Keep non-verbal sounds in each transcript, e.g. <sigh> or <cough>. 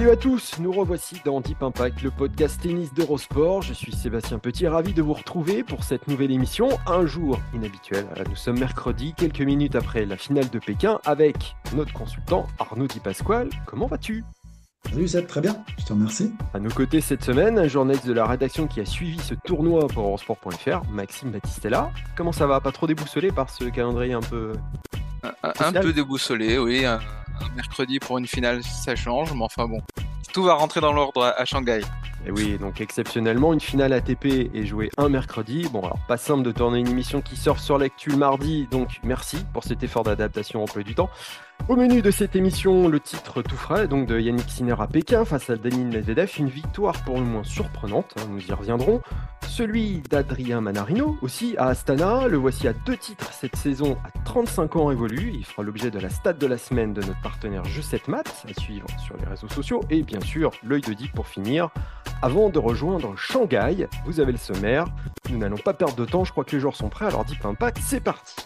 Salut à tous, nous revoici dans Deep Impact, le podcast tennis d'Eurosport. Je suis Sébastien Petit, ravi de vous retrouver pour cette nouvelle émission. Un jour inhabituel, nous sommes mercredi, quelques minutes après la finale de Pékin, avec notre consultant Arnaud Di Pasquale. Comment vas-tu? Salut Seb, très bien, je te remercie. À nos côtés cette semaine, un journaliste de la rédaction qui a suivi ce tournoi pour Eurosport.fr, Maxime Battistella. Comment ça va? Pas trop déboussolé par ce calendrier un peu... Un, un peu déboussolé, oui mercredi pour une finale, ça change, mais enfin bon, tout va rentrer dans l'ordre à Shanghai. Et oui, donc exceptionnellement, une finale ATP est jouée un mercredi. Bon, alors pas simple de tourner une émission qui sort sur l'actu mardi, donc merci pour cet effort d'adaptation peu du temps. Au menu de cette émission, le titre tout frais, donc de Yannick Sinner à Pékin face à Danil Medvedev, une victoire pour le moins surprenante, hein, nous y reviendrons. Celui d'Adrien Manarino aussi à Astana, le voici à deux titres cette saison à 35 ans évolue, il fera l'objet de la stat de la semaine de notre partenaire Jeu7 Math à suivre sur les réseaux sociaux et bien sûr l'œil de Deep pour finir. Avant de rejoindre Shanghai, vous avez le sommaire, nous n'allons pas perdre de temps, je crois que les joueurs sont prêts, alors Deep Impact, c'est parti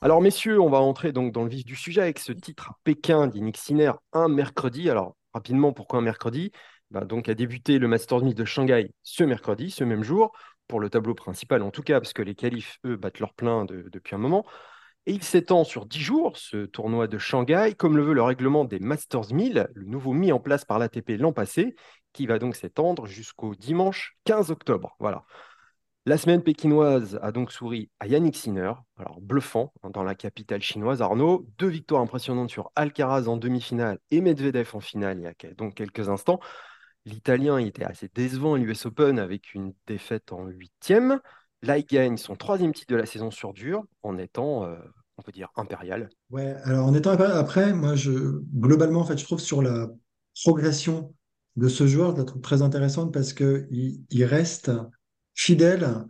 alors messieurs, on va entrer donc dans le vif du sujet avec ce titre Pékin d'Yannick Sinner un mercredi. Alors rapidement, pourquoi un mercredi? Ben, Donc a débuté le Masters 1000 de Shanghai ce mercredi, ce même jour, pour le tableau principal en tout cas, parce que les qualifs, eux, battent leur plein depuis un moment. Et il s'étend sur 10 jours, ce tournoi de Shanghai, comme le veut le règlement des Masters 1000, le nouveau mis en place par l'ATP l'an passé, qui va donc s'étendre jusqu'au dimanche 15 octobre. Voilà. La semaine pékinoise a donc souri à Yannick Sinner, alors bluffant hein, dans la capitale chinoise. Arnaud, deux victoires impressionnantes sur Alcaraz en demi-finale et Medvedev en finale il y a donc quelques instants. L'Italien était assez décevant à l'US Open avec une défaite en huitième. Là, il gagne son troisième titre de la saison sur dur en étant, euh, on peut dire, impérial. Ouais, alors en étant après, moi, je, globalement, en fait, je trouve sur la progression de ce joueur, je la trouve très intéressante parce qu'il il reste fidèle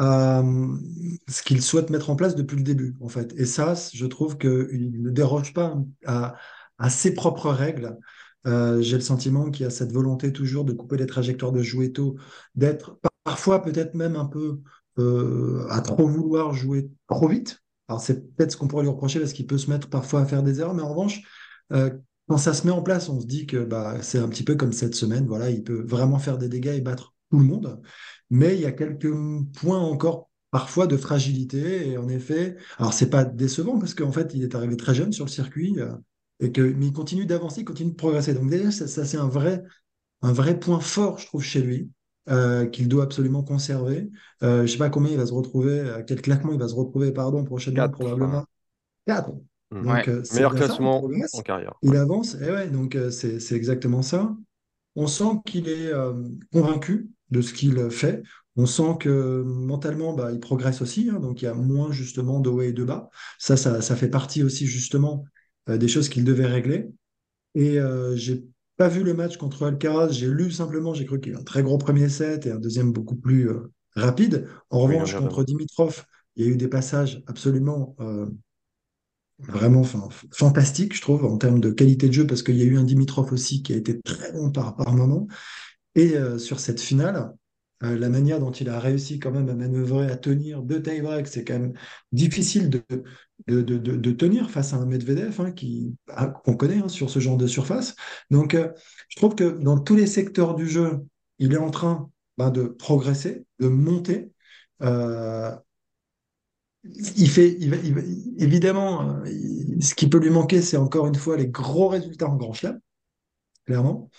à euh, ce qu'il souhaite mettre en place depuis le début, en fait. Et ça, je trouve qu'il ne déroge pas à, ses propres règles. Euh, j'ai le sentiment qu'il y a cette volonté toujours de couper les trajectoires de jouer tôt, d'être parfois peut-être même un peu euh, à trop vouloir jouer trop vite. Alors c'est peut-être ce qu'on pourrait lui reprocher parce qu'il peut se mettre parfois à faire des erreurs, mais en revanche, quand ça se met en place, on se dit que bah, c'est un petit peu comme cette semaine, voilà, il peut vraiment faire des dégâts et battre tout le monde mais il y a quelques points encore parfois de fragilité. Et en effet, alors c'est pas décevant parce qu'en fait, il est arrivé très jeune sur le circuit, euh, et que, mais il continue d'avancer, il continue de progresser. Donc déjà, ça, c'est un vrai, un vrai point fort, je trouve, chez lui. Euh, qu'il doit absolument conserver. Euh, je sais pas combien il va se retrouver, à quel claquement il va se retrouver, pardon, prochainement, probablement. 4. Mmh. Donc, Meilleur classement en carrière. Il avance, et ouais, donc c'est exactement ça. On sent qu'il est convaincu de ce qu'il fait. On sent que mentalement, bah, il progresse aussi, hein, donc il y a moins justement de haut et de bas. Ça, ça, fait partie aussi justement euh, des choses qu'il devait régler. Et euh, j'ai pas vu le match contre Alcaraz, j'ai lu simplement, j'ai cru qu'il y a un très gros premier set et un deuxième beaucoup plus euh, rapide. En revanche, contre Dimitrov, il y a eu des passages absolument vraiment fantastiques, je trouve, en termes de qualité de jeu, parce qu'il y a eu un Dimitrov aussi qui a été très bon par, moment. Et euh, sur cette finale, euh, la manière dont il a réussi quand même à manœuvrer, à tenir deux tie-breaks, c'est quand même difficile de, de, de, tenir face à un Medvedev hein, qui, ah, qu'on connaît hein, sur ce genre de surface. Donc, euh, je trouve que dans tous les secteurs du jeu, il est en train ben, de progresser, de monter. Il fait, évidemment, ce qui peut lui manquer, c'est encore une fois les gros résultats en Grand Chelem, clairement.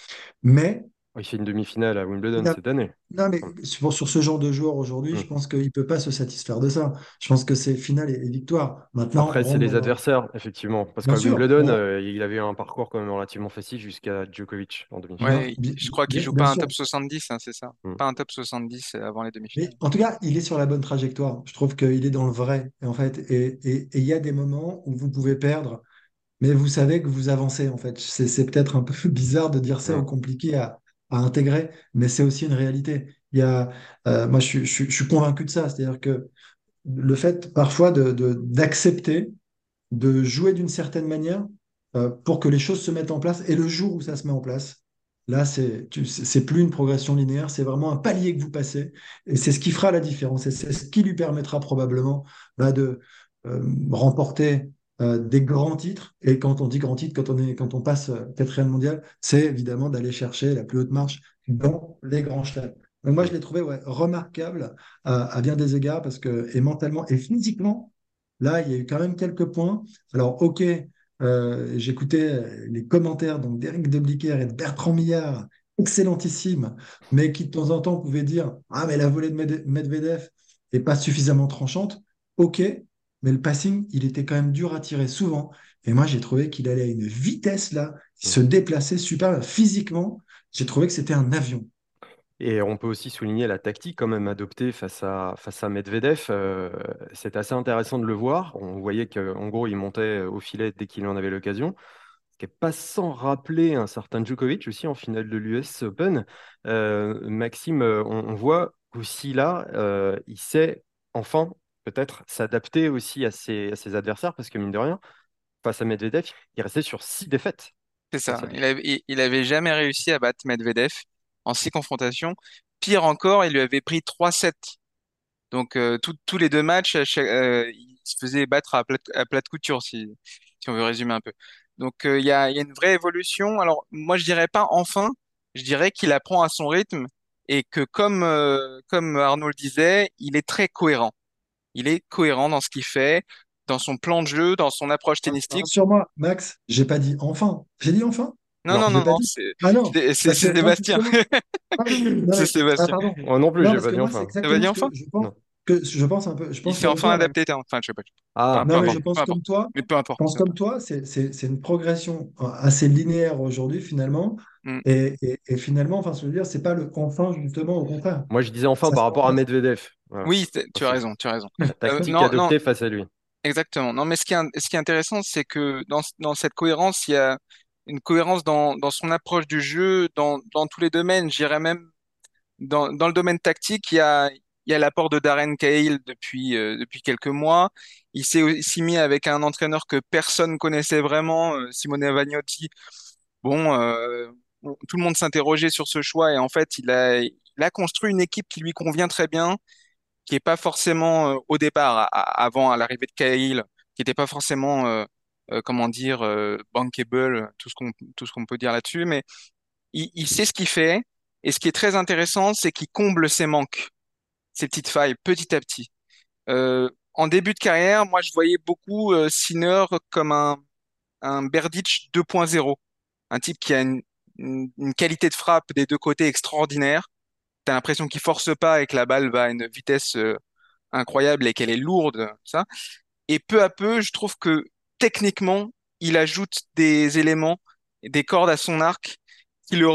Mais il fait une demi-finale à Wimbledon cette année. Non, mais sur, sur ce genre de joueur aujourd'hui, je mm. pense qu'il ne peut pas se satisfaire de ça. Je pense que c'est finale et, victoire. Maintenant, Après, c'est les adversaires, effectivement. Parce qu'à Wimbledon, euh, il avait un parcours quand même relativement facile jusqu'à Djokovic en demi-finale. je crois qu'il joue pas un top 70, hein, c'est ça. Mm. Pas un top 70 avant les demi-finales. En tout cas, il est sur la bonne trajectoire. Je trouve qu'il est dans le vrai. En fait, et il y a des moments où vous pouvez perdre mais vous savez que vous avancez en fait. C'est peut-être un peu <laughs> bizarre de dire ça ou compliqué à, à intégrer, mais c'est aussi une réalité. Il y a, euh, moi, je, suis convaincu de ça. C'est-à-dire que le fait parfois d'accepter de, de, jouer d'une certaine manière euh, pour que les choses se mettent en place, et le jour où ça se met en place, là, c'est plus une progression linéaire, c'est vraiment un palier que vous passez, et c'est ce qui fera la différence, et c'est ce qui lui permettra probablement là, de euh, remporter euh, des grands titres. Et quand on dit grand titre, quand on, est, quand on passe euh, quatrième mondial, c'est évidemment d'aller chercher la plus haute marche dans les grands chelems. Moi, je l'ai trouvé remarquable à, bien des égards parce que, mentalement et physiquement, là, il y a eu quand même quelques points. Alors, OK, euh, j'écoutais les commentaires d'Éric Debliquer et de Bertrand Millard, excellentissime, mais qui de temps en temps pouvaient dire Ah, mais la volée de Medvedev n'est pas suffisamment tranchante. OK, mais le passing, il était quand même dur à tirer souvent. Et moi, j'ai trouvé qu'il allait à une vitesse là, il se déplaçait super physiquement. J'ai trouvé que c'était un avion. Et on peut aussi souligner la tactique quand même adoptée face à, face à Medvedev. Euh, c'est assez intéressant de le voir. On voyait qu'en gros, il montait au filet dès qu'il en avait l'occasion. Ce qui n'est pas sans rappeler un certain Djokovic aussi en finale de l'US Open. Euh, Maxime, on, voit aussi là, euh, il sait enfin peut-être s'adapter aussi à ses, adversaires, parce que mine de rien, face à Medvedev, il restait sur six défaites. C'est ça. Il avait, avait jamais réussi à battre Medvedev en six confrontations. Pire encore, il lui avait pris 3-7. Donc, euh, tous les deux matchs, euh, il se faisait battre à plat, à de couture, si, si on veut résumer un peu. Donc, euh, il y, a, y, a, une vraie évolution. Alors, moi, je dirais pas enfin, je dirais qu'il apprend à son rythme et que, comme, comme Arnaud le disait, il est très cohérent. Il est cohérent dans ce qu'il fait, dans son plan de jeu, dans son approche tennistique. Sur moi, Max, j'ai pas dit enfin. J'ai dit enfin? Non, non, non, non, c'est ah c'est Sébastien. c'est Sébastien. Moi non plus, j'ai pas dit enfin. Tu pas dit enfin? je pense, que, je pense un peu. Je pense Il s'est enfin adapté, enfin, je sais pas. Ah, non, mais je pense comme toi. Mais peu importe. Je pense comme toi, c'est une progression assez linéaire aujourd'hui, finalement. Mm. Et, et, finalement, enfin, ce que je veux dire, c'est pas le enfin, justement, au contraire. Moi, je disais enfin par rapport à Medvedev. Oui, tu as raison, tu as raison. La tactique euh, adoptée face à lui. Exactement. Non, mais ce qui est, ce qui est intéressant, c'est que dans, dans, cette cohérence, il y a une cohérence dans, dans son approche du jeu, dans, dans tous les domaines. J'irais même dans, dans le domaine tactique, il y a, il y a l'apport de Darren Cahill depuis, euh, depuis quelques mois. Il s'est aussi mis avec un entraîneur que personne connaissait vraiment, euh, Simone Vagnotti. Bon, euh, tout le monde s'interrogeait sur ce choix et en fait, il a, il a construit une équipe qui lui convient très bien, qui est pas forcément au départ, avant à l'arrivée de Cahill, qui n'était pas forcément, comment dire, bankable, tout ce qu'on tout ce qu'on peut dire là-dessus, mais il, il sait ce qu'il fait. Et ce qui est très intéressant, c'est qu'il comble ses manques ces petites failles petit à petit. Euh, en début de carrière, moi, je voyais beaucoup euh, Sinner comme un, un Berdych 2.0, un type qui a une, une, qualité de frappe des deux côtés extraordinaire. T'as l'impression qu'il force pas et que la balle va à une vitesse euh, incroyable et qu'elle est lourde, ça. Et peu à peu, je trouve que techniquement, il ajoute des éléments, des cordes à son arc qui le,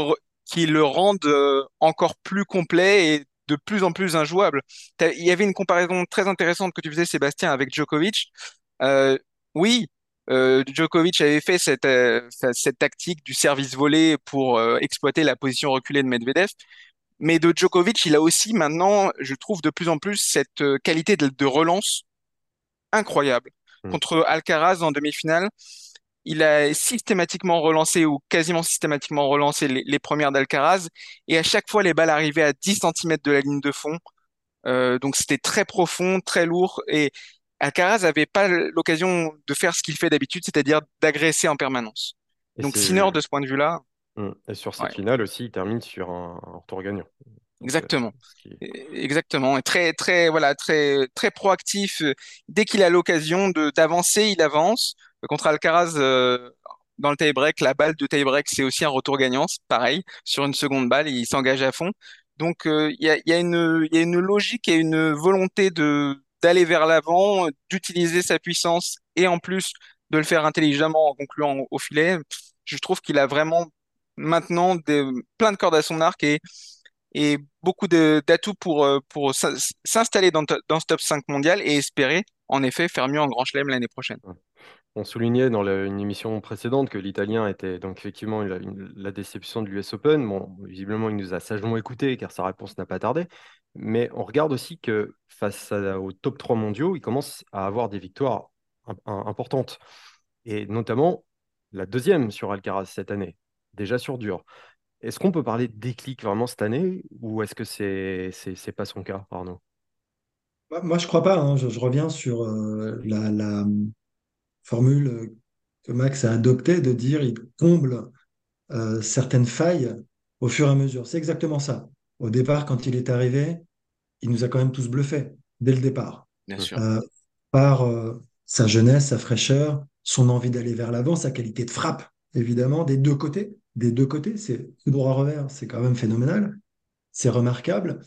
qui le rendent euh, encore plus complet et de plus en plus injouable. Il y avait une comparaison très intéressante que tu faisais, Sébastien, avec Djokovic. Euh, oui, euh, Djokovic avait fait cette, euh, cette tactique du service volé pour exploiter la position reculée de Medvedev. Mais de Djokovic, il a aussi maintenant, je trouve, de plus en plus cette qualité de, de relance incroyable. Hmm. Contre Alcaraz en demi-finale, il a systématiquement relancé ou quasiment systématiquement relancé les, premières d'Alcaraz et à chaque fois les balles arrivaient à 10 cm de la ligne de fond. Euh, donc c'était très profond, très lourd et Alcaraz n'avait pas l'occasion de faire ce qu'il fait d'habitude, c'est-à-dire d'agresser en permanence. donc Sinner de ce point de vue-là. Hum. Et sur cette finale aussi, il termine sur un, retour gagnant. Exactement. Exactement. Et très, très, voilà, très, très proactif. Dès qu'il a l'occasion d'avancer, il avance. Contre Alcaraz, euh, dans le tie-break, la balle de tie-break, c'est aussi un retour gagnant. Pareil, sur une seconde balle, il s'engage à fond. Donc, euh, il y a, y, a y a une logique et une volonté de d'aller vers l'avant, d'utiliser sa puissance et en plus de le faire intelligemment en concluant au filet. Je trouve qu'il a vraiment maintenant des, plein de cordes à son arc et et beaucoup d'atouts pour, euh, pour s'installer dans, dans ce top 5 mondial et espérer en effet faire mieux en Grand Chelem l'année prochaine. On soulignait dans une émission précédente que l'Italien était donc effectivement la déception de l'US Open. Bon, visiblement, il nous a sagement écouté car sa réponse n'a pas tardé. Mais on regarde aussi que face au top 3 mondiaux, il commence à avoir des victoires importantes. Et notamment la deuxième sur Alcaraz cette année, déjà sur dur. Est-ce qu'on peut parler de déclic vraiment cette année ou est-ce que c'est c'est pas son cas, Arnaud? Moi, je crois pas. hein. Je, reviens sur euh, la formule que Max a adoptée de dire il comble euh, certaines failles au fur et à mesure. C'est exactement ça. Au départ, quand il est arrivé, il nous a quand même tous bluffés dès le départ. Bien sûr. Euh, par euh, sa jeunesse, sa fraîcheur, son envie d'aller vers l'avant, sa qualité de frappe, évidemment, des deux côtés. Des deux côtés, c'est tout droit revers, c'est quand même phénoménal, c'est remarquable.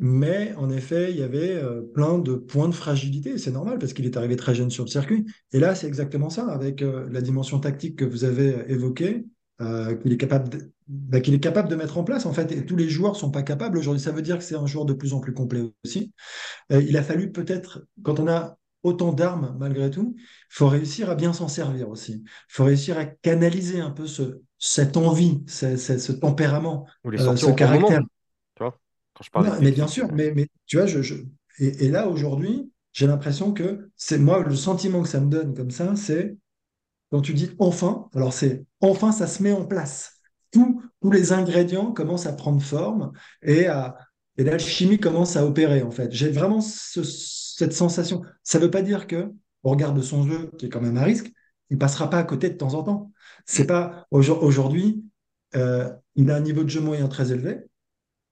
Mais en effet, il y avait euh, plein de points de fragilité. C'est normal parce qu'il est arrivé très jeune sur le circuit. Et là, c'est exactement ça, avec euh, la dimension tactique que vous avez euh, évoquée, euh, qu'il est capable de, bah, qu'il est capable de mettre en place. En fait, et tous les joueurs sont pas capables aujourd'hui. Ça veut dire que c'est un joueur de plus en plus complet aussi. Il a fallu peut-être, quand on a autant d'armes malgré tout, il faut réussir à bien s'en servir aussi. Il faut réussir à canaliser un peu ce, cette envie, ce, ce, ce tempérament, ce caractère. moment, quand je parle Non, de mais bien sûr, mais, mais tu vois, je, je- et, et là aujourd'hui, j'ai l'impression que c'est moi le sentiment que ça me donne comme ça, c'est quand tu dis enfin, alors c'est enfin ça se met en place. Tous, tous les ingrédients commencent à prendre forme et, à, et l'alchimie commence à opérer en fait. J'ai vraiment ce- cette sensation. Ça ne veut pas dire que, au regard de son jeu, qui est quand même à risque, il passera pas à côté de temps en temps. C'est pas aujourd- aujourd'hui, euh, il a un niveau de jeu moyen très élevé.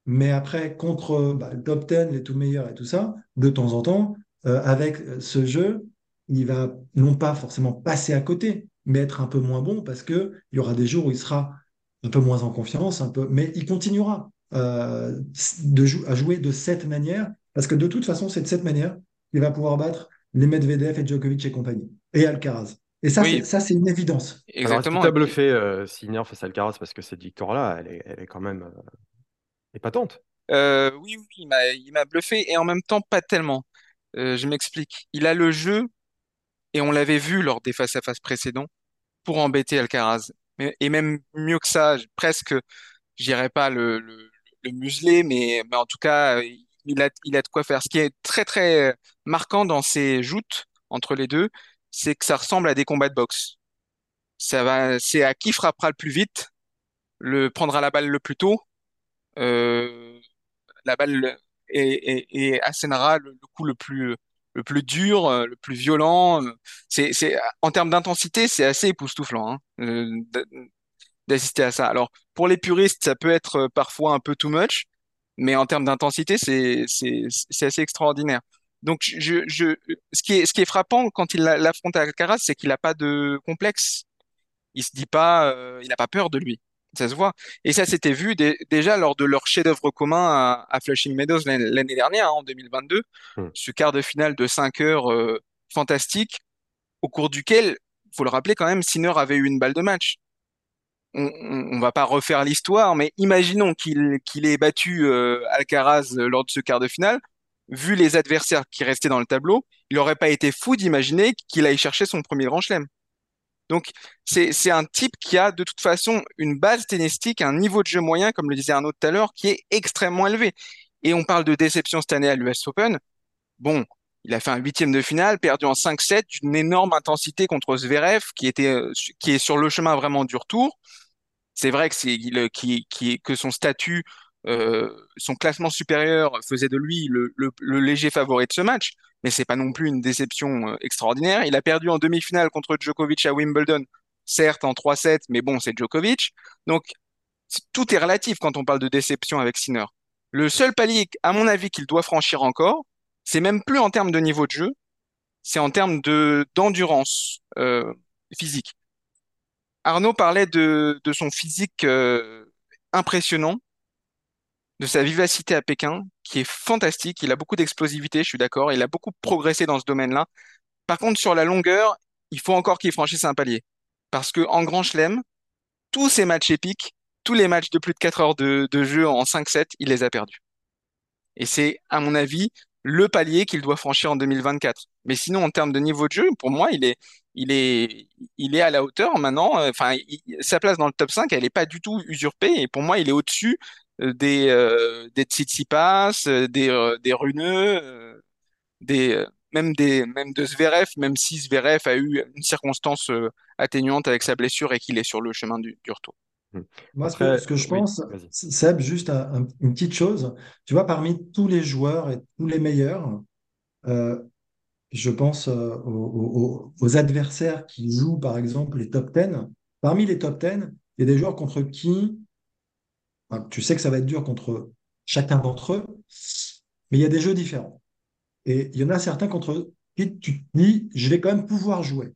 Mais après, contre bah, le top 10, les tout meilleurs et tout ça, de temps en temps, euh, avec ce jeu, il va non pas forcément passer à côté, mais être un peu moins bon parce que il y aura des jours où il sera un peu moins en confiance, un peu, mais il continuera euh, de jou- à jouer de cette manière parce que de toute façon, c'est de cette manière qu'il va pouvoir battre les Medvedev et Djokovic et compagnie et Alcaraz. Et ça, c'est Oui, ça, c'est une évidence. Alors, qu'il exactement. t'a Et puis, bluffé, euh, Sinner face à Alcaraz parce que cette victoire-là, elle est, elle est quand même euh, épatante. euh, oui, oui, il m'a, bluffé et en même temps pas tellement. Euh, je m'explique. Il a le jeu et on l'avait vu lors des face-à-face précédents pour embêter Alcaraz. Et même mieux que ça, presque, j'irais pas le, le, le museler, mais, en tout cas, il a, de quoi faire. Ce qui est très, très marquant dans ces joutes entre les deux, c'est que ça ressemble à des combats de boxe. Ça va, c'est à qui frappera le plus vite, le prendra la balle le plus tôt, la balle et, et, et assénera le, coup le plus le plus dur, euh, le plus violent. euh. C'est, c'est, en termes d'intensité, c'est assez époustouflant hein, euh, d'assister à ça. Alors, pour les puristes, ça peut être euh, parfois un peu too much, mais en termes d'intensité, c'est, c'est, c'est assez extraordinaire. Donc, je, je, ce qui est, ce qui est frappant quand il l'a- l'affronte à Alcaraz, c'est qu'il n'a pas de complexe. Il se dit pas, euh, il n'a pas peur de lui. Ça se voit. Et ça s'était vu dé- déjà lors de leur chef-d'œuvre commun à, à Flushing Meadows l'année dernière, hein, en 2022, Hmm. ce quart de finale de 5 heures euh, fantastique, au cours duquel, faut le rappeler quand même, Sinner avait eu une balle de match. On, on va pas refaire l'histoire, mais imaginons qu'il ait battu euh, Alcaraz lors de ce quart de finale. Vu les adversaires qui restaient dans le tableau, il n'aurait pas été fou d'imaginer qu'il aille chercher son premier grand chelem. Donc, c'est, un type qui a de toute façon une base tennistique, un niveau de jeu moyen, comme le disait Arnaud tout à l'heure, qui est extrêmement élevé. Et on parle de déception cette année à l'US Open. Bon, il a fait un huitième de finale, perdu en 5-7, d'une énorme intensité contre Zverev, qui était, euh, qui est sur le chemin vraiment du retour. C'est vrai que c'est, qui, qui, que son statut, son classement supérieur faisait de lui le, léger favori de ce match, mais c'est pas non plus une déception euh, extraordinaire. Il a perdu en demi-finale contre Djokovic à Wimbledon, certes en 3-7, mais bon, c'est Djokovic. Donc, tout est relatif quand on parle de déception avec Sinner. Le seul palier, à mon avis, qu'il doit franchir encore, c'est même plus en termes de niveau de jeu, c'est en termes de d'endurance euh, physique. Arnaud parlait de, son physique euh, impressionnant, de sa vivacité à Pékin, qui est fantastique. Il a beaucoup d'explosivité, je suis d'accord. Il a beaucoup progressé dans ce domaine-là. Par contre, sur la longueur, il faut encore qu'il franchisse un palier. Parce que en Grand Chelem, tous ces matchs épiques, tous les matchs de plus de 4 heures de, jeu en 5-7, il les a perdus. Et c'est, à mon avis, le palier qu'il doit franchir en 2024. Mais sinon, en termes de niveau de jeu, pour moi, il est, à la hauteur maintenant. Enfin, sa place dans le top 5, elle n'est pas du tout usurpée. Et pour moi, il est au-dessus des, euh, des Tsitsipas, euh, des, euh, des Runeux, euh, des, euh, même, des, même de Zverev, même si Zverev a eu une circonstance euh, atténuante avec sa blessure et qu'il est sur le chemin du, du retour. Hmm. Moi, ce que, Après, ce que je oui, pense. Seb, juste un- un- une petite chose, tu vois, parmi tous les joueurs et tous les meilleurs, euh, je pense euh, aux, aux- aux adversaires qui jouent, par exemple, les top 10. Parmi les top 10, il y a des joueurs contre qui, tu sais que ça va être dur contre chacun d'entre eux, mais il y a des jeux différents. Et il y en a certains contre qui tu te dis, je vais quand même pouvoir jouer.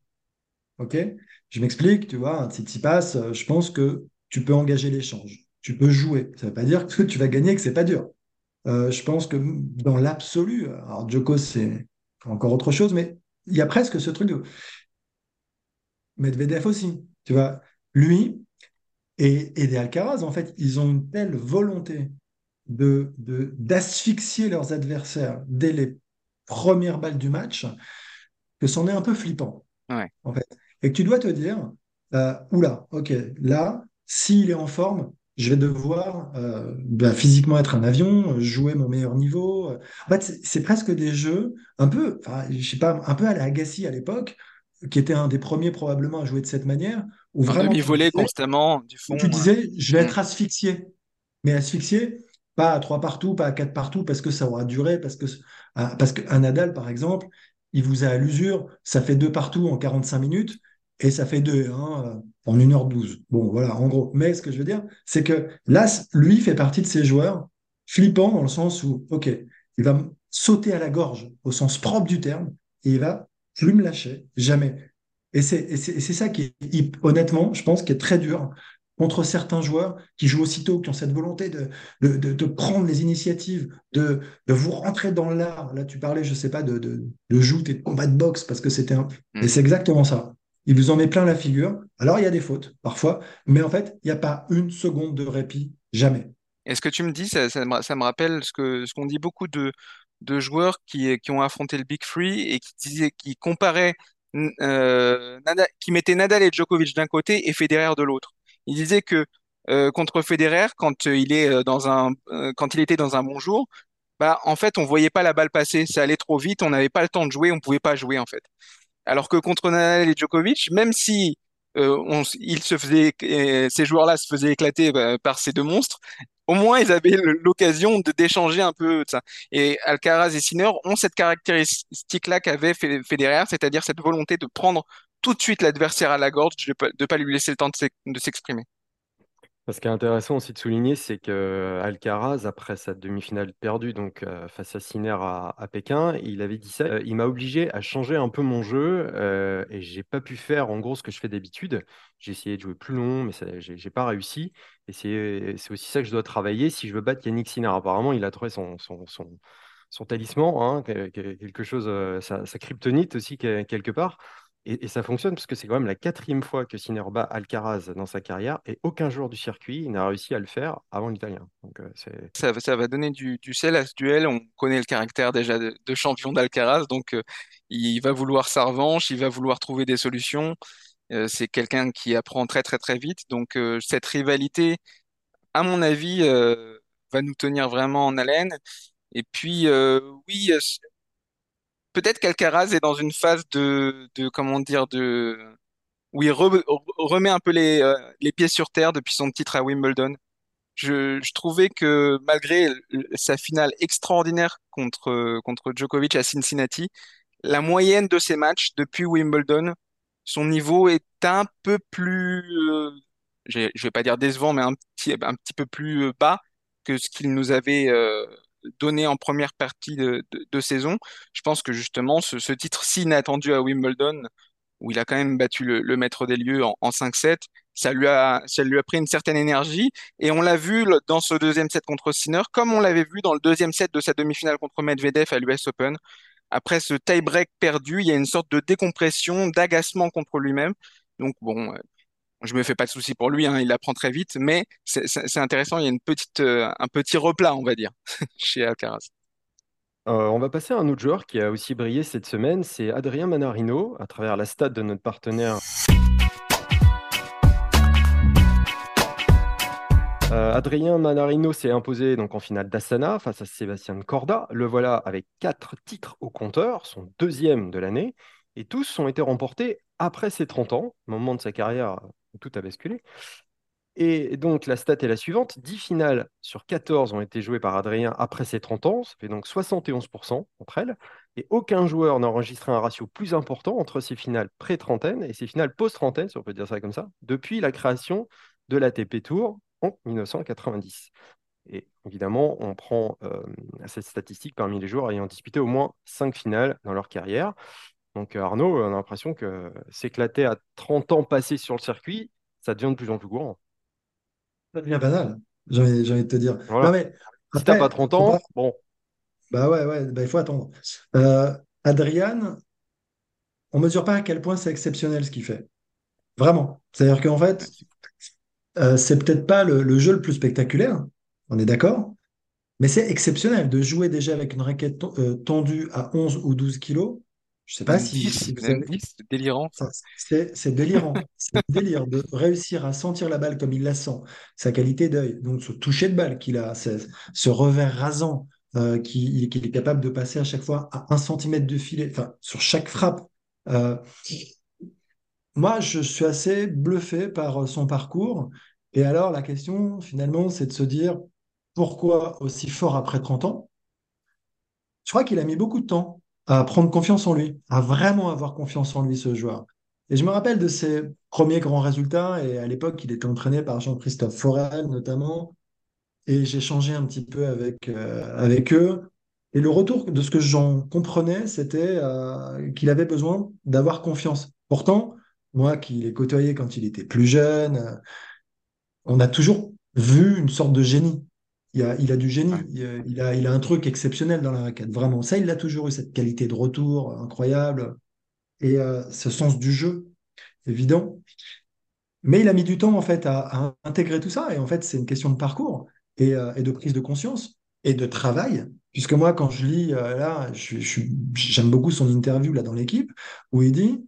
OK? Je m'explique, tu vois, un Tsitsipas, euh, je pense que tu peux engager l'échange. Tu peux jouer. Ça ne veut pas dire que tu vas gagner, que c'est pas dur. Euh, je pense que dans l'absolu, alors Djoko, c'est encore autre chose, mais il y a presque ce truc de Medvedev aussi. Tu vois, lui et, et des Alcaraz, en fait, ils ont une telle volonté de, d'asphyxier leurs adversaires dès les premières balles du match que c'en est un peu flippant, Ouais. en fait. Et que tu dois te dire, euh, oula, ok, là, s'il est en forme, je vais devoir euh, ben, physiquement être un avion, jouer mon meilleur niveau. En fait, c'est presque des jeux un peu, je sais pas, un peu à la Agassi à l'époque, qui était un des premiers probablement à jouer de cette manière, vraiment tu disais, constamment, du où fond. tu euh, disais, je vais être asphyxié. Mais asphyxié, pas à trois partout, pas à quatre partout, parce que ça aura duré, parce que parce qu'un Nadal, par exemple, il vous a à l'usure, ça fait deux partout en 45 minutes, et ça fait deux hein, en 1h12. Bon, voilà, en gros. Mais ce que je veux dire, c'est que là, lui fait partie de ces joueurs flippants dans le sens où, OK, il va me sauter à la gorge au sens propre du terme, et il va plus me lâcher, jamais. Et c'est ça qui est, honnêtement, je pense, qui est très dur contre certains joueurs qui jouent aussitôt, qui ont cette volonté de, de, de- de prendre les initiatives, de, de vous rentrer dans l'art. Là, tu parlais, je sais pas, de, de, de joute et de combat de boxe, parce que c'était un... Hmm. Et c'est exactement ça. Il vous en met plein la figure. Alors, il y a des fautes, parfois, mais en fait, il n'y a pas une seconde de répit, jamais. Et ce que tu me dis, ça, ça me, ça me rappelle ce que, ce qu'on dit beaucoup de, de joueurs qui, qui ont affronté le Big Free et qui disaient, qui comparaient, euh, qui mettaient Nadal et Djokovic d'un côté et Federer de l'autre. Ils disaient que euh, contre Federer, quand euh, il est euh, dans un, euh, quand il était dans un bon jour, bah en fait on voyait pas la balle passer, ça allait trop vite, on n'avait pas le temps de jouer, on pouvait pas jouer en fait. Alors que contre Nadal et Djokovic, même si euh, on, ils se faisaient, euh, ces joueurs-là se faisaient éclater bah, par ces deux monstres, au moins ils avaient l'occasion de d'échanger un peu ça. Et Alcaraz et Sinner ont cette caractéristique-là qu'avait Fe- Federer, c'est-à-dire cette volonté de prendre tout de suite l'adversaire à la gorge, de de pas lui laisser le temps de s'exprimer. Ce qui est intéressant aussi de souligner, c'est que Alcaraz, après sa demi-finale perdue donc euh, face à Sinner à, Pékin, il avait dit ça. euh, il m'a obligé à changer un peu mon jeu euh, et j'ai pas pu faire en gros ce que je fais d'habitude. J'ai essayé de jouer plus long, mais j'ai pas réussi. Et c'est aussi ça que je dois travailler si je veux battre Yannick Sinner. Apparemment, il a trouvé son talisman, hein, que- que- quelque chose, euh, sa, kryptonite aussi que- quelque part. Et, ça fonctionne parce que c'est quand même la quatrième fois que Sinner bat Alcaraz dans sa carrière et aucun joueur du circuit n'a réussi à le faire avant l'Italien. Euh, Ça, va- donner du, sel à ce duel. On connaît le caractère déjà de, champion d'Alcaraz, donc euh, il va vouloir sa revanche, il va vouloir trouver des solutions. Euh, c'est quelqu'un qui apprend très très très vite, donc cette rivalité, à mon avis, va nous tenir vraiment en haleine. Et puis, oui, peut-être qu'Alcaraz est dans une phase de, de comment dire, de où il re- remet un peu les, euh, les pieds sur terre depuis son titre à Wimbledon. Je, je trouvais que malgré sa finale extraordinaire contre, contre Djokovic à Cincinnati, la moyenne de ses matchs depuis Wimbledon, son niveau est un peu plus, euh, je vais pas dire décevant, mais un petit, un petit peu plus euh, bas que ce qu'il nous avait euh, donné en première partie de, de- saison. Je pense que justement, ce, titre si inattendu à Wimbledon, où il a quand même battu le, maître des lieux en, en 5-7, ça lui a, ça lui a pris une certaine énergie. Et on l'a vu dans ce deuxième set contre Sinner, comme on l'avait vu dans le deuxième set de sa demi-finale contre Medvedev à l'US Open. Après ce tie-break perdu, il y a une sorte de décompression, d'agacement contre lui-même. Donc bon, euh, je me fais pas de soucis pour lui, hein, il apprend très vite, mais c'est intéressant, il y a euh, un petit replat, on va dire, <laughs> chez Alcaraz. Euh, on va passer à un autre joueur qui a aussi brillé cette semaine, c'est Adrien Manarino, à travers la stat de notre partenaire. Euh, Adrien Manarino s'est imposé donc en finale d'Astana face à Sébastien Corda. Le voilà avec quatre titres au compteur, son deuxième de l'année, et tous ont été remportés après ses 30 ans, moment de sa carrière tout a basculé. Et donc, la stat est la suivante 10 finales sur 14 ont été jouées par Adrien après ses 30 ans, ça fait donc 71% entre elles. Et aucun joueur n'a enregistré un ratio plus important entre ses finales pré-trentaine et ses finales post-trentaine, si on peut dire ça comme ça, depuis la création de l'ATP Tour en 1990. Et évidemment, on prend euh, cette statistique parmi les joueurs ayant disputé au moins 5 finales dans leur carrière. Donc euh, Arnaud, on a l'impression que s'éclater à 30 ans passés sur le circuit, ça devient de plus en plus courant. Ça devient banal, j'ai envie, de te dire. Non, Voilà. mais Si t'as pas après, 30 faut pas- ans, bon, Bah ouais, ouais, bah il faut attendre. Euh, Adrian, on mesure pas à quel point c'est exceptionnel ce qu'il fait. Vraiment. C'est-à-dire qu'en fait, euh, c'est peut-être pas le, le jeu le plus spectaculaire, on est d'accord, mais c'est exceptionnel de jouer déjà avec une raquette euh, tendue à 11 ou 12 kilos. Je sais pas si, 10, si vous avez, 10, c'est délirant. C'est délirant. C'est délire de réussir à sentir la balle comme il la sent, sa qualité d'œil, donc ce toucher de balle qu'il a, ce, revers rasant euh, qu'il est capable de passer à chaque fois à un centimètre de filet, enfin, sur chaque frappe. Euh, moi, je suis assez bluffé par son parcours. Et alors, la question, finalement, c'est de se dire pourquoi aussi fort après 30 ans? Je crois qu'il a mis beaucoup de temps à prendre confiance en lui, à vraiment avoir confiance en lui, ce joueur. Et je me rappelle de ses premiers grands résultats, et à l'époque, il était entraîné par Jean-Christophe Forel, notamment, et j'ai changé un petit peu avec, euh, avec eux. Et le retour de ce que j'en comprenais, c'était euh, qu'il avait besoin d'avoir confiance. Pourtant, moi qui l'ai côtoyé quand il était plus jeune, euh, on a toujours vu une sorte de génie. Il a, il a du génie, il, a, il un truc exceptionnel dans la raquette, vraiment. Ça, il a toujours eu, cette qualité de retour incroyable et euh, ce sens du jeu, évident. Mais il a mis du temps, en fait, à, à intégrer tout ça. Et en fait, c'est une question de parcours et, euh, et de prise de conscience et de travail. Puisque moi, quand je lis, euh, là, je, je suis- j'aime beaucoup son interview là dans l'équipe, où il dit,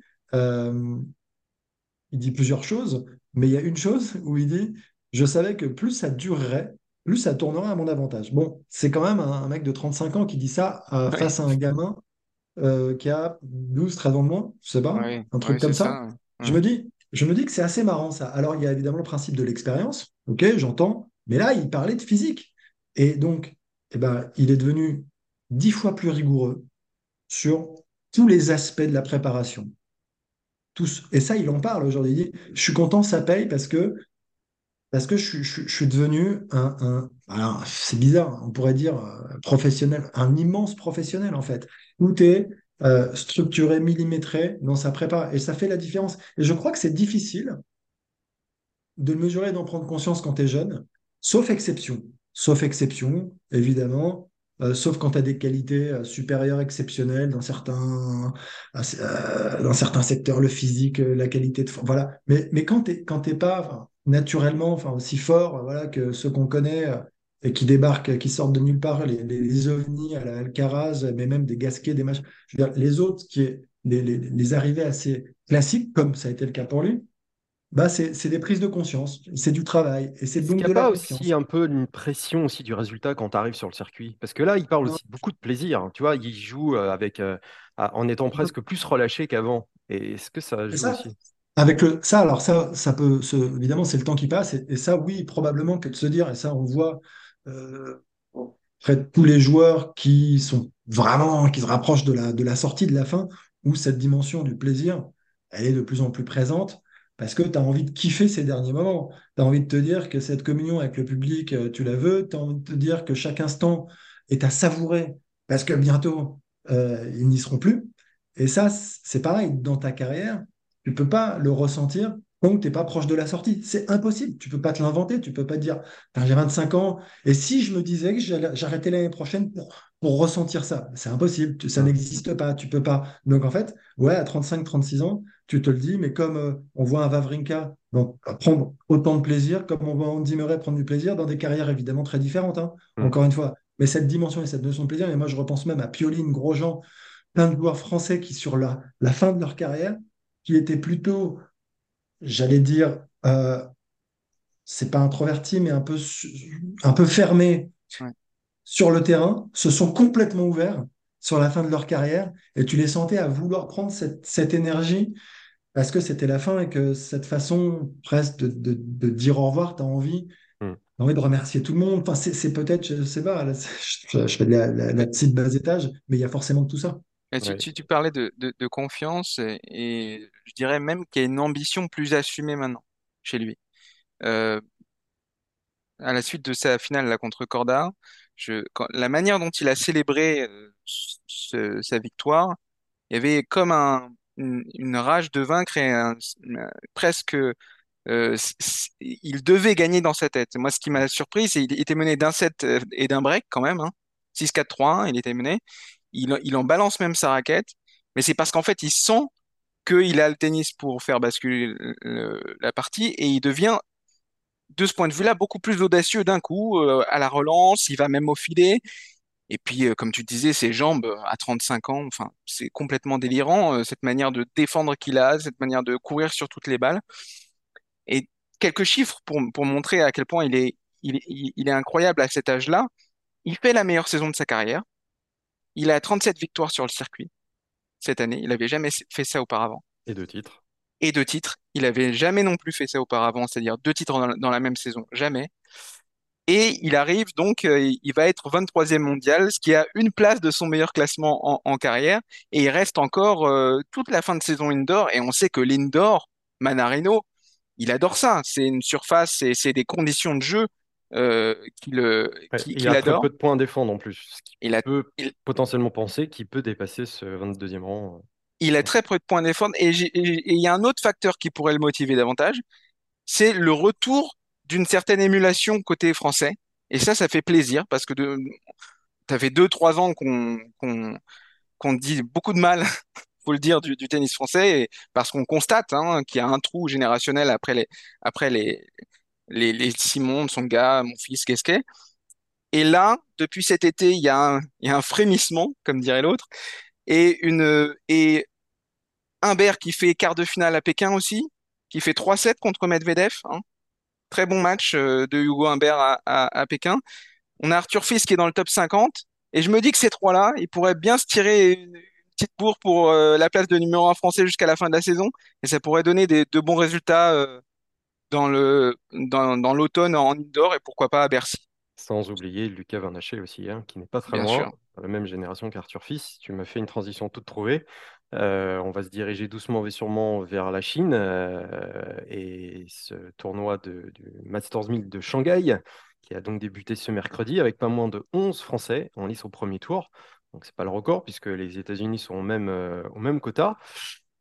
il dit plusieurs choses, mais il y a une chose où il dit, je savais que plus ça durerait, plus ça tournerait à mon avantage. Bon, c'est quand même un, un mec de 35 ans qui dit ça euh, Ouais, face à un gamin euh, qui a 12, 13 ans de moins, je sais pas, ouais, un truc comme ça. ça. Je me dis, je me dis que c'est assez marrant ça. Alors, il y a évidemment le principe de l'expérience, ok, j'entends, mais là, il parlait de physique. Et donc, eh ben, il est devenu dix fois plus rigoureux sur tous les aspects de la préparation. Tous. Et ça, il en parle aujourd'hui. Il dit, je suis content, ça paye parce que, parce que je, suis- devenu un, un- c'est bizarre, on pourrait dire euh, professionnel, un immense professionnel en fait. Tout est euh, structuré, millimétré dans sa prépa. Et ça fait la différence. Et je crois que c'est difficile de le mesurer et d'en prendre conscience quand tu es jeune, sauf exception. Sauf exception, évidemment, euh, sauf quand tu as des qualités euh, supérieures, exceptionnelles dans certains, dans certains secteurs, le physique, la qualité de... Voilà. Mais, mais quand tu t'es pas naturellement enfin, aussi fort voilà, que ceux qu'on connaît euh, et qui débarquent, qui sortent de nulle part, les, les, les ovnis à la Alcaraz, mais même des Gasquet, des machins, je veux dire, les autres, qui est, les, les, arrivées assez classiques, comme ça a été le cas pour lui, bah, c'est des prises de conscience, c'est du travail, et c'est donc n'y a de la pas aussi un peu une pression aussi du résultat quand tu arrives sur le circuit? Parce que là, il parle aussi beaucoup de plaisir. hein. Tu vois, il joue euh, avec, euh, en étant presque plus relâché qu'avant. Et est-ce que ça joue ça, aussi? Avec le, ça, alors ça, ça peut, se, évidemment, c'est le temps qui passe, et, ça, oui, probablement que de se dire, et ça, on voit euh, près de tous les joueurs qui sont vraiment, qui se rapprochent de la, de la sortie, de la fin, où cette dimension du plaisir, elle est de plus en plus présente. parce que tu as envie de kiffer ces derniers moments. Tu as envie de te dire que cette communion avec le public, euh, tu la veux. Tu as envie de te dire que chaque instant est à savourer, parce que bientôt, euh, ils n'y seront plus. Et ça, c'est pareil, dans ta carrière, tu ne peux pas le ressentir donc, tu n'es pas proche de la sortie. C'est impossible. Tu ne peux pas te l'inventer. Tu ne peux pas te dire, j'ai 25 ans. Et si je me disais que j'arrêtais l'année prochaine pour, pour ressentir ça, c'est impossible. Ça n'existe pas. Tu peux pas. Donc, en fait, ouais, à 35, 36 ans, tu te le dis, mais comme euh, on voit un Vavrinka donc, prendre autant de plaisir, comme on voit Andy Murray prendre du plaisir dans des carrières évidemment très différentes, hein, encore une fois. Mais cette dimension et cette notion de plaisir, et moi je repense même à Pioline, Grosjean, plein de joueurs français qui, sur la, la fin de leur carrière, qui étaient plutôt j'allais dire, euh, c'est pas introverti, mais un peu, un peu fermé sur le terrain, se sont complètement ouverts sur la fin de leur carrière et tu les sentais à vouloir prendre cette, cette énergie parce que c'était la fin et que cette façon presque de, de, dire au revoir, tu as envie, hmm. envie de remercier tout le monde. Enfin, c'est peut-être, je sais pas, je, fais de la, la, petite bas étage, mais il y a forcément tout ça. Tu, tu, parlais de, de, confiance et, je dirais même qu'il y a une ambition plus assumée maintenant chez lui. Euh, à la suite de sa finale là, contre Corda, je, la manière dont il a célébré euh, sa victoire, il y avait comme un, une, rage de vaincre et presque euh, il devait gagner dans sa tête. Moi, ce qui m'a surpris, c'est qu'il était mené d'un set et d'un break quand même. Hein. 6-4-3-1, il était mené il, en balance même sa raquette, mais c'est parce qu'en fait, il sent qu'il a le tennis pour faire basculer la partie et il devient, de ce point de vue-là, beaucoup plus audacieux d'un coup, euh, à la relance, il va même au filet. Et puis, euh, comme tu disais, ses jambes euh, à 35 ans, enfin, c'est complètement délirant, cette manière de défendre qu'il a, cette manière de courir sur toutes les balles. Et quelques chiffres pour, pour montrer à quel point il est, il, il est incroyable à cet âge-là. Il fait la meilleure saison de sa carrière. Il a 37 victoires sur le circuit cette année. Il n'avait jamais fait ça auparavant. Et deux titres. Et deux titres. Il n'avait jamais non plus fait ça auparavant, c'est-à-dire deux titres dans la, même saison. Jamais. Et il arrive donc, euh, il va être 23e mondial, ce qui a une place de son meilleur classement en, carrière. Et il reste encore euh, toute la fin de saison indoor. Et on sait que l'indoor, Manarino, il adore ça. C'est une surface, c'est des conditions de jeu euh, qu'il il a très peu de points à défendre en plus. il a, peut potentiellement penser qu'il peut dépasser ce 22e rang. Euh. Il a très peu de points à défendre. Et il y a un autre facteur qui pourrait le motiver davantage, c'est le retour d'une certaine émulation côté français. Et ça, ça fait plaisir parce que de, ça fait deux, trois ans qu'on qu'on dit beaucoup de mal, <laughs> faut le dire, du, tennis français, et parce qu'on constate hein, qu'il y a un trou générationnel après les, après les, les, Simon, son gars, mon fils, qu'est-ce qu'est. Et là, depuis cet été, il y a un, frémissement, comme dirait l'autre, et une et Humbert qui fait quart de finale à Pékin aussi, qui fait 3-7 contre Medvedev. Hein. Très bon match euh, de Hugo Humbert à, à, Pékin. On a Arthur Fils qui est dans le top 50. Et je me dis que ces trois-là, ils pourraient bien se tirer une petite bourre pour euh, la place de numéro 1 français jusqu'à la fin de la saison. Et ça pourrait donner des, de bons résultats euh, dans le dans, l'automne en indoor et pourquoi pas à Bercy. Sans oublier Lucas Vernaché aussi, hein, qui n'est pas très loin, dans la même génération qu'Arthur Fils. Tu m'as fait une transition toute trouvée. Euh, on va se diriger doucement mais sûrement vers la Chine euh, et ce tournoi de, du Masters 1000 de Shanghai qui a donc débuté ce mercredi avec pas moins de 11 Français en lice au premier tour. Donc c'est pas le record puisque les États-Unis sont au même, euh, au même quota.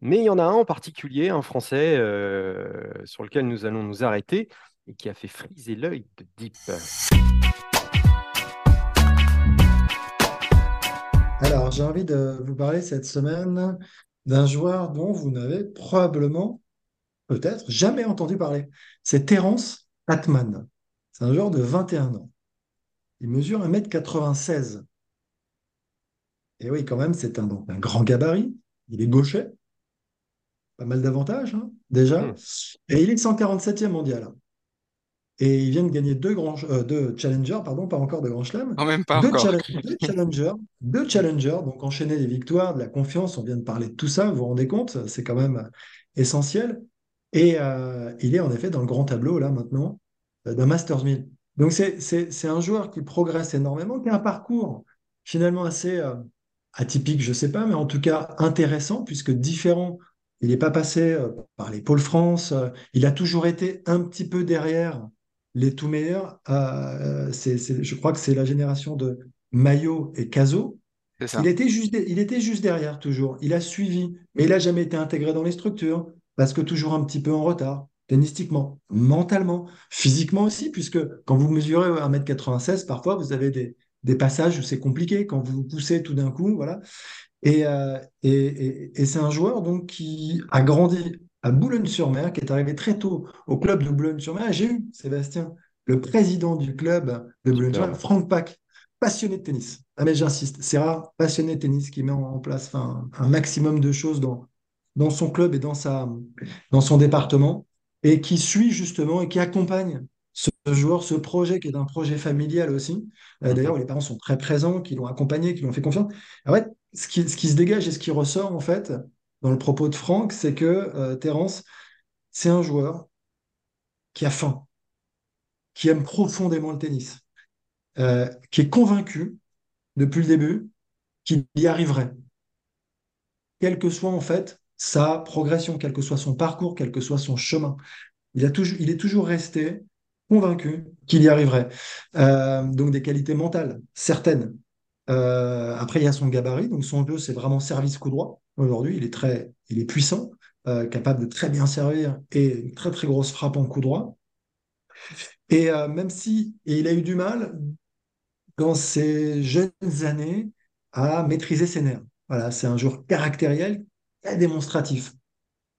Mais il y en a un en particulier, un Français, euh, sur lequel nous allons nous arrêter et qui a fait friser l'œil de Deep. Alors, j'ai envie de vous parler cette semaine d'un joueur dont vous n'avez probablement, peut-être, jamais entendu parler. C'est Terence Atman. C'est un joueur de 21 ans. Il mesure 1m96. Et oui, quand même, c'est un, un grand gabarit. Il est gaucher pas mal d'avantages hein, déjà. Hmm. Et il est 147e mondial. Et il vient de gagner deux, grands, euh, deux challengers, pardon, pas encore de grand chelem. Non, même pas deux, encore. deux challengers, deux challengers, donc enchaîner les victoires, de la confiance, on vient de parler de tout ça, vous vous rendez compte, c'est quand même essentiel. Et euh, il est en effet dans le grand tableau, là, maintenant, euh, d'un Masters 1000. Donc c'est un joueur qui progresse énormément, qui a un parcours finalement assez atypique, je ne sais pas, mais en tout cas intéressant, puisque différent il n'est pas passé euh, par les pôles France. euh, il a toujours été un petit peu derrière les tout meilleurs. Euh, je crois que c'est la génération de Maillot et Cazot. Il était juste, il était juste derrière toujours. Il a suivi, mais il n'a jamais été intégré dans les structures parce que toujours un petit peu en retard, tennistiquement, mentalement, physiquement aussi, puisque quand vous mesurez 1m96, parfois vous avez des, des passages où c'est compliqué. Quand vous vous poussez tout d'un coup, voilà. Et, euh, et, et- et c'est un joueur donc qui a grandi à Boulogne-sur-Mer, qui est arrivé très tôt au club de Boulogne-sur-Mer. J'ai eu Sébastien, le président du club de Boulogne-sur-Mer. Franck Pack, passionné de tennis. Ah mais j'insiste, c'est rare, passionné de tennis qui met en place un maximum de choses dans, dans son club et dans sa, dans son département, et qui suit justement et qui accompagne ce joueur, ce projet qui est un projet familial aussi. Euh, d'ailleurs, Mhm. les parents sont très présents, qui l'ont accompagné, qui lui ont fait confiance. En fait, ce qui, se dégage et ce qui ressort en fait dans le propos de Franck, c'est que euh, Terence, c'est un joueur qui a faim, qui aime profondément le tennis, euh, qui est convaincu depuis le début qu'il y arriverait, quelle que soit en fait sa progression, quel que soit son parcours, quel que soit son chemin. Il est toujours resté convaincu qu'il y arriverait. Euh, donc des qualités mentales, certaines. Euh, après, il y a son gabarit, donc son jeu, c'est vraiment service coup droit. Aujourd'hui, il est très, puissant, euh, capable de très bien servir et une très très grosse frappe en coup droit. Et euh, même si il a eu du mal dans ses jeunes années à maîtriser ses nerfs. Voilà, c'est un joueur caractériel, très démonstratif,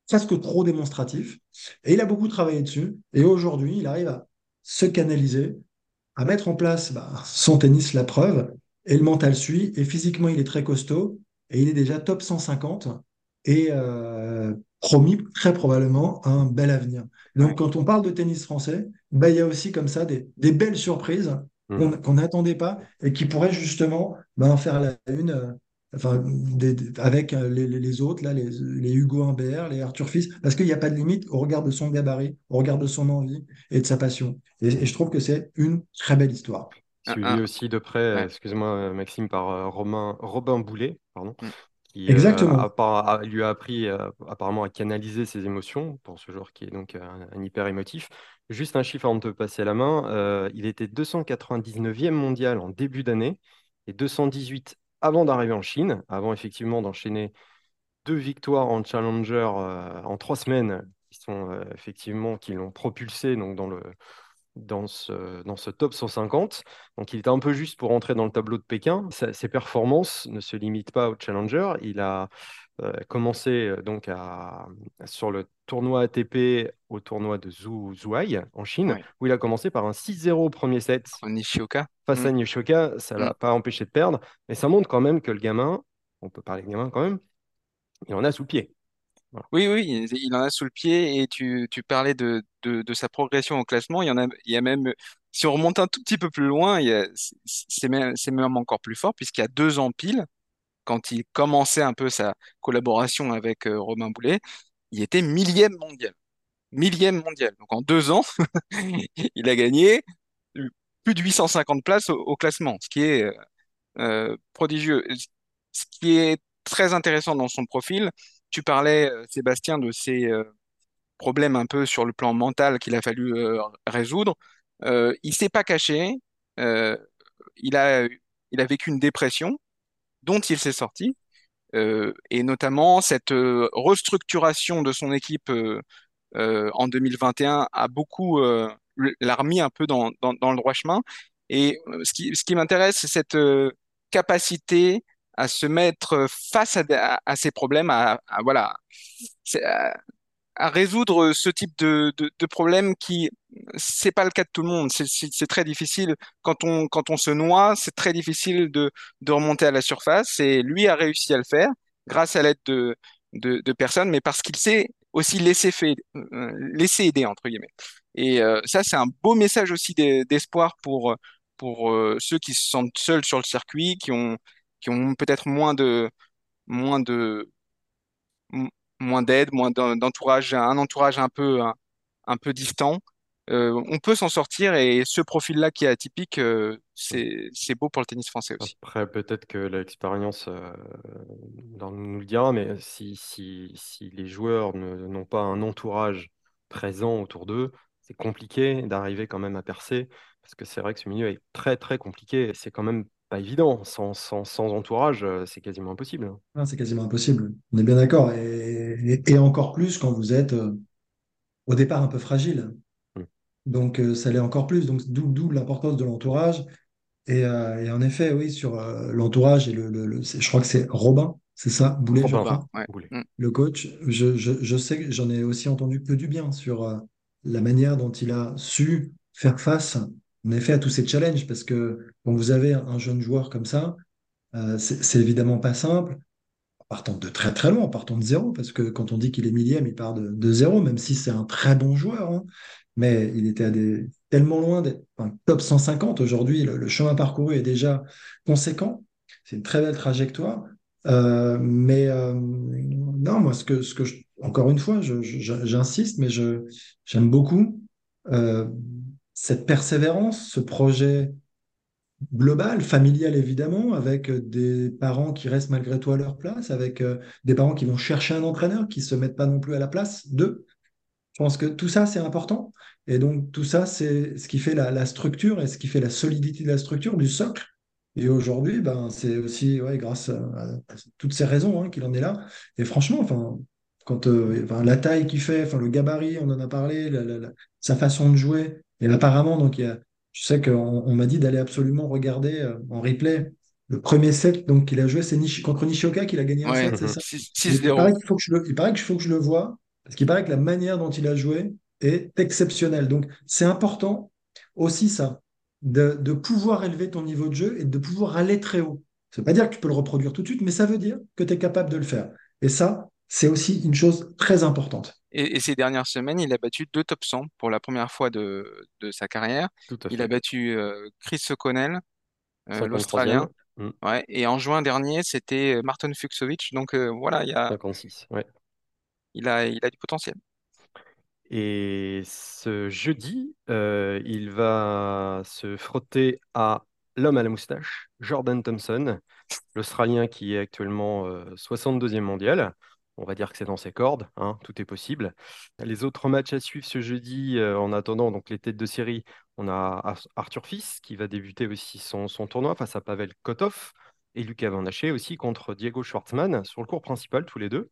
presque trop démonstratif. Et il a beaucoup travaillé dessus. Et aujourd'hui, il arrive à se canaliser, à mettre en place bah, son tennis, la preuve, et le mental suit. Et physiquement, il est très costaud, et il est déjà top 150, et euh, promis très probablement un bel avenir. Donc, Ouais. quand on parle de tennis français, bah, il y a aussi comme ça des, des belles surprises qu'on Mhm. qu'on n'attendait pas et qui pourraient justement bah, faire la une. euh, Enfin, des- avec euh, les, les- les autres, là, les, les Hugo Humbert, les Arthur Fils, parce qu'il n'y a pas de limite au regard de son gabarit, au regard de son envie et de sa passion. Et, et je trouve que c'est une très belle histoire. Un- Suivi un- aussi de près, ouais. excuse-moi euh, Maxime, par euh, Romain, Robin Boulet, pardon, Mm. qui euh, Exactement. appara- a- lui a appris euh, apparemment à canaliser ses émotions pour ce joueur qui est donc euh, un, un hyper émotif. Juste un chiffre avant de te passer la main, euh, il était 299e mondial en début d'année et 218 avant d'arriver en Chine, avant effectivement d'enchaîner deux victoires en Challenger euh, en trois semaines qui sont euh, effectivement qui l'ont propulsé donc dans le dans ce, dans ce top 150. Donc il était un peu juste pour entrer dans le tableau de Pékin. Sa- ses performances ne se limitent pas au Challenger. Il a euh, commencé euh, donc à, sur le tournoi ATP au tournoi de Zhu, Zhuhai en Chine, où il a commencé par un 6-0 au premier set Nishioka. face Mm. à Nishioka. Ça ne Mm. l'a pas empêché de perdre, mais ça montre quand même que le gamin, on peut parler de gamin quand même, il en a sous pied. Oui, oui, il en a sous le pied et tu, tu parlais de, de, de sa progression au classement. Il y en a, il y a même, si on remonte un tout petit peu plus loin, c'est même, même encore plus fort puisqu'il y a deux ans pile, quand il commençait un peu sa collaboration avec euh, Romain Boulet, il était millième mondial. Millième mondial. Donc en deux ans, <laughs> il a gagné plus de 850 places au, au classement, ce qui est euh, prodigieux. Ce qui est très intéressant dans son profil, tu parlais, euh, Sébastien, de ses euh, problèmes un peu sur le plan mental qu'il a fallu euh, résoudre. Il s'est pas caché. Il a, il a vécu une dépression dont il s'est sorti, et notamment cette restructuration de son équipe en 2021 a beaucoup l'a remis un peu dans, dans, dans le droit chemin. Et ce qui, ce qui m'intéresse, c'est cette capacité à se mettre face à, à, à ces problèmes, à, à voilà, à, résoudre ce type de, de, de problème qui, c'est pas le cas de tout le monde. C'est très difficile quand on, quand on se noie, c'est très difficile de, de remonter à la surface. Et lui a réussi à le faire grâce à l'aide de, de, de personnes, mais parce qu'il s'est aussi laissé fait, euh, laissé aider entre guillemets. Et euh, ça, c'est un beau message aussi d'e- d'espoir pour pour euh, ceux qui se sentent seuls sur le circuit, qui ont qui ont peut-être moins de moins de moins d'aide, moins d'en- d'entourage, un entourage un peu un, peu distant. euh, on peut s'en sortir et ce profil-là qui est atypique, euh, c'est beau pour le tennis français aussi. Après, peut-être que l'expérience euh, nous le dira, mais si, si, si les joueurs n'ont pas un entourage présent autour d'eux, c'est compliqué d'arriver quand même à percer, parce que c'est vrai que ce milieu est très très compliqué, c'est quand même pas évident. Sans, sans, sans entourage, euh, c'est quasiment impossible. Ah, c'est quasiment impossible. On est bien d'accord. Et, et- et encore plus quand vous êtes euh, au départ un peu fragile. Mm. Donc, euh, ça l'est encore plus. Donc, d'où d'où l'importance de l'entourage. Et, euh, et en effet, oui, sur euh, l'entourage, et le, le- je crois que c'est Robin, c'est ça, Boulet, je crois, Ouais. Boulet. Mm. le coach. Je, je, je sais que j'en ai aussi entendu que du bien sur euh, la manière dont il a su faire face, en effet, à tous ces challenges. Parce que quand vous avez un jeune joueur comme ça, euh, c'est évidemment pas simple partant de très très loin, partant de zéro, parce que quand on dit qu'il est millième, il part de, zéro, même si c'est un très bon joueur. hein. mais il était à des, tellement loin d'être top 150. Aujourd'hui, le, chemin parcouru est déjà conséquent. C'est une très belle trajectoire. Euh, mais euh, non, moi, ce que, je- encore une fois, j'insiste, mais j'aime beaucoup cette persévérance, ce projet global, familial évidemment, avec euh, des parents qui restent malgré tout à leur place, avec euh, des parents qui vont chercher un entraîneur, qui se mettent pas non plus à la place d'eux. Je pense que tout ça, c'est important. Et donc, tout ça, c'est ce qui fait la, structure et ce qui fait la solidité de la structure, du socle. Et aujourd'hui, ben, c'est aussi ouais, grâce à, toutes ces raisons hein, qu'il en est là. Et franchement, enfin, quand, euh, la taille qu'il fait, enfin, le gabarit, on en a parlé, sa façon de jouer. Et apparemment, donc, il y a, je sais qu'on on m'a dit d'aller absolument regarder euh, en replay le premier set donc, qu'il a joué, c'est Nishi- contre Nishioka qu'il a gagné un Ouais, set, c'est ça? Il 6-0. paraît qu'il faut que je le, il paraît qu'il faut que je le vois, parce qu'il paraît que la manière dont il a joué est exceptionnelle. Donc, c'est important aussi ça, de, de pouvoir élever ton niveau de jeu et de pouvoir aller très haut. Ça veut pas dire que tu peux le reproduire tout de suite, mais ça veut dire que tu es capable de le faire. Et ça, c'est aussi une chose très importante. Et, et ces dernières semaines, il a battu deux top 100 pour la première fois de, de sa carrière. Tout à Il a battu euh, Chris O'Connell, euh, 53e, l'Australien. mm, Ouais. Et en juin dernier, c'était Marton Fucsovics. Donc euh, voilà, il y a, 56. Ouais. il a, il a du potentiel. Et ce jeudi, euh, il va se frotter à l'homme à la moustache, Jordan Thompson, l'Australien qui est actuellement euh, 62e mondial. On va dire que c'est dans ses cordes, hein, tout est possible. Les autres matchs à suivre ce jeudi, euh, en attendant donc les têtes de série, on a Ar- Arthur Fils qui va débuter aussi son, son tournoi face à Pavel Kotov et Lucas Van Haché aussi contre Diego Schwartzmann sur le cours principal, tous les deux.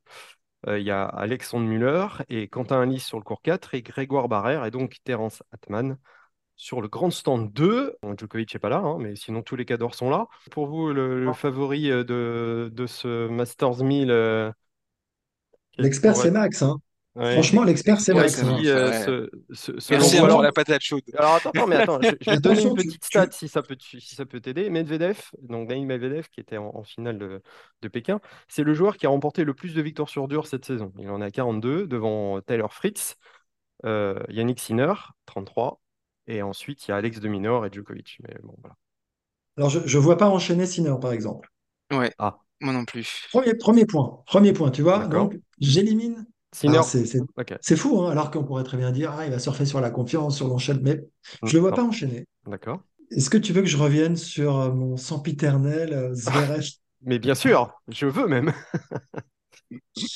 Euh, il y a Alexandre Muller et Quentin Alice sur le cours 4 et Grégoire Barrère et donc Terence Atman sur le grand stand 2. Bon, Djokovic n'est pas là, hein, mais sinon tous les cadors sont là. Pour vous, le, le favori euh, de, de ce Masters 1000, euh, quel L'expert, c'est Max. hein. Ouais. Franchement, l'expert, c'est Max. c'est hein. euh, Ouais. ce- ce- Merci alors, la patate chaude. alors attends, attends, mais attends, je, je vais te donner une petite tu- stat si ça peut, si ça peut t'aider. Medvedev, donc Daniil Medvedev qui était en, en finale de, de Pékin, c'est le joueur qui a remporté le plus de victoires sur dur cette saison. Il en a 42 devant Tyler Fritz, euh, Yannick Sinner, 33, et ensuite il y a Alex de Minaur et Djokovic. Mais bon, voilà. Alors, je ne vois pas enchaîner Sinner, par exemple. Ouais, Ah, moi non plus. Premier, premier point. Premier point, tu vois. D'accord. Donc, j'élimine. Ah, c'est fou, hein, alors qu'on pourrait très bien dire, ah, il va surfer sur la confiance, sur l'enchaînement, mais je Mm, ne le vois non, pas enchaîner. D'accord. Est-ce que tu veux que je revienne sur euh, mon sempiternel euh, Zverev? <laughs> Mais bien sûr, je veux même.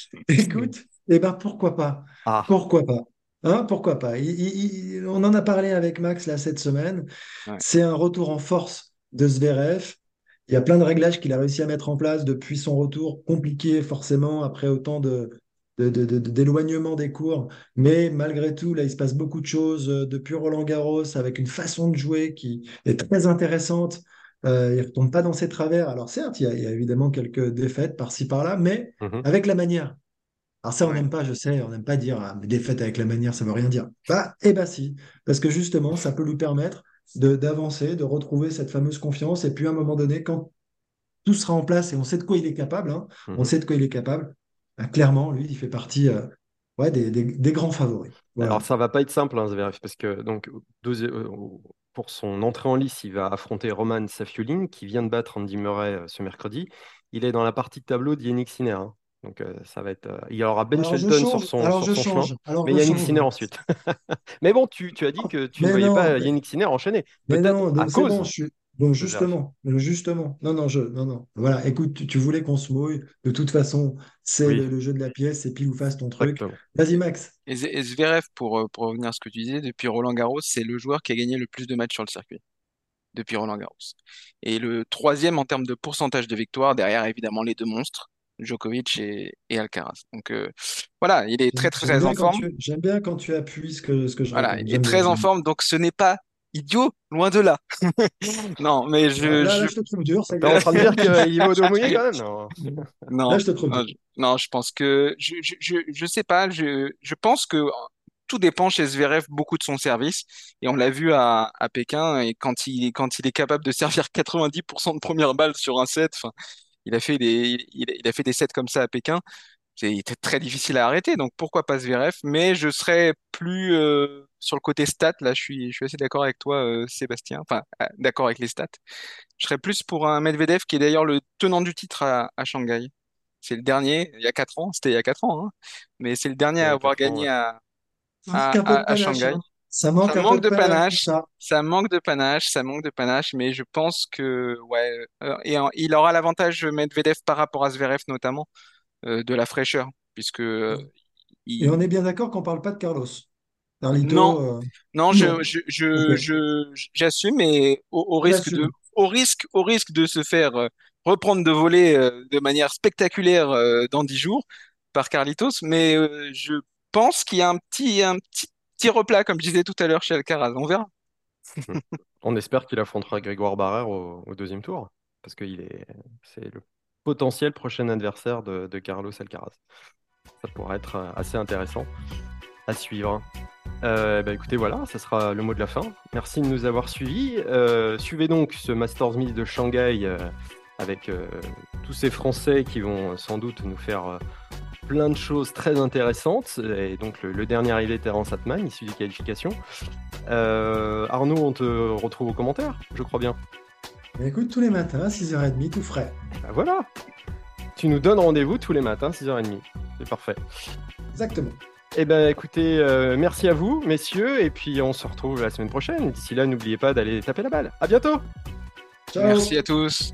<laughs> Écoute, eh ben pourquoi pas? Ah, Pourquoi pas? Hein, pourquoi pas? Il- il- il- on en a parlé avec Max là cette semaine. Ouais. C'est un retour en force de Zverev. Il y a plein de réglages qu'il a réussi à mettre en place depuis son retour, compliqué forcément après autant de, de- de- de- d'éloignement des cours. Mais malgré tout, là, il se passe beaucoup de choses euh, depuis Roland-Garros avec une façon de jouer qui est très intéressante. Euh, il ne retombe pas dans ses travers. Alors certes, il y a, il y a évidemment quelques défaites par-ci par-là, mais mhm. avec la manière. Alors ça, on n'aime pas, je sais, on n'aime pas dire ah, mais défaite avec la manière, ça veut rien dire. Bah, eh bah si, parce que justement, ça peut lui permettre d'avancer, de retrouver cette fameuse confiance. Et puis à un moment donné, quand tout sera en place et on sait de quoi il est capable, hein, on Mhm. sait de quoi il est capable, bah, clairement, lui, il fait partie euh, ouais, des, des- des grands favoris. Voilà. Alors, ça va pas être simple, hein, Zverev, parce que donc, deux- euh, pour son entrée en lice, il va affronter Roman Safiulin, qui vient de battre Andy Murray euh, ce mercredi. Il est dans la partie de tableau d'Yannick Sinner. hein. Donc euh, ça va être. il y aura Ben Shelton sur son, sur son chemin, mais Yannick Sinner ensuite. <laughs> mais bon, tu, tu, as dit que tu ne voyais pas Yannick Sinner enchaîner. Peut-être à cause. Bon, je suis... Donc justement, justement, non, non, je, non, non. Voilà, écoute, tu, voulais qu'on se mouille. De toute façon, c'est le, jeu de la pièce, c'est pile ou face ton truc. Vas-y, Max. Et, Zverev, pour, pour revenir à ce que tu disais, depuis Roland Garros, c'est le joueur qui a gagné le plus de matchs sur le circuit depuis Roland Garros. Et le troisième en termes de pourcentage de victoire, derrière évidemment les deux monstres, Djokovic et, Alcaraz. Donc euh, voilà, il est très très en forme. J'aime bien quand tu appuies ce que, ce que je Voilà, il est très en forme, donc ce n'est pas idiot, loin de là. <laughs> non, mais je. Là, je... je te trouve dur. T'es en train de dire qu'il va au mouillé quand même Non. <laughs> non. Là, je te trouve dur. Non, je pense que. Je, je, je, je sais pas, je, je pense que tout dépend chez Zverev beaucoup de son service. Et on l'a vu à, à Pékin, et quand il, quand il est capable de servir 90% de première balle sur un set, il a fait des, il, il, a fait des sets comme ça à Pékin. C'était très difficile à arrêter, donc pourquoi pas Zverev? Mais je serais plus euh, sur le côté stats. Là, je suis, je suis assez d'accord avec toi, euh, Sébastien. Enfin, euh, d'accord avec les stats. Je serais plus pour un Medvedev qui est d'ailleurs le tenant du titre à, à Shanghai. C'est le dernier, il y a 4 ans, c'était il y a 4 ans, hein. mais c'est le dernier à avoir gagné à, à, Shanghai. Ça manque, de panache, ça. manque de panache, ça manque de panache, mais je pense que ouais, et il aura l'avantage Medvedev par rapport à Zverev notamment, euh, de la fraîcheur, puisque. Euh, Et on est bien d'accord qu'on parle pas de Carlos. non, euh, non, je, je, je, j'assume, mais au, risque de, au risque, au risque de se faire reprendre de voler de manière spectaculaire dans dix jours par Carlitos, mais je pense qu'il y a un petit, un petit, petit replat, comme je disais tout à l'heure chez Alcaraz. On verra. <laughs> On espère qu'il affrontera Grégoire Barrère au, au deuxième tour, parce qu'il est, c'est le potentiel prochain adversaire de, Carlos Alcaraz. Ça pourrait être euh, assez intéressant à suivre. Euh, bah écoutez, voilà, ça sera le mot de la fin. Merci de nous avoir suivis. Euh, suivez donc ce Masters 1000 de Shanghai avec tous ces Français qui vont sans doute nous faire plein de choses très intéressantes. Et donc le, dernier arrivé, Terence Atman, issu des qualifications. Arnaud, on te retrouve aux commentaires, je crois bien. Écoute, tous les matins, à 6h30, tout frais. Bah voilà. Tu nous donnes rendez-vous tous les matins, 6h30. C'est parfait. Exactement. Eh bien, écoutez, euh, merci à vous, messieurs, et puis on se retrouve la semaine prochaine. D'ici là, n'oubliez pas d'aller taper la balle. À bientôt. Ciao. Merci à tous.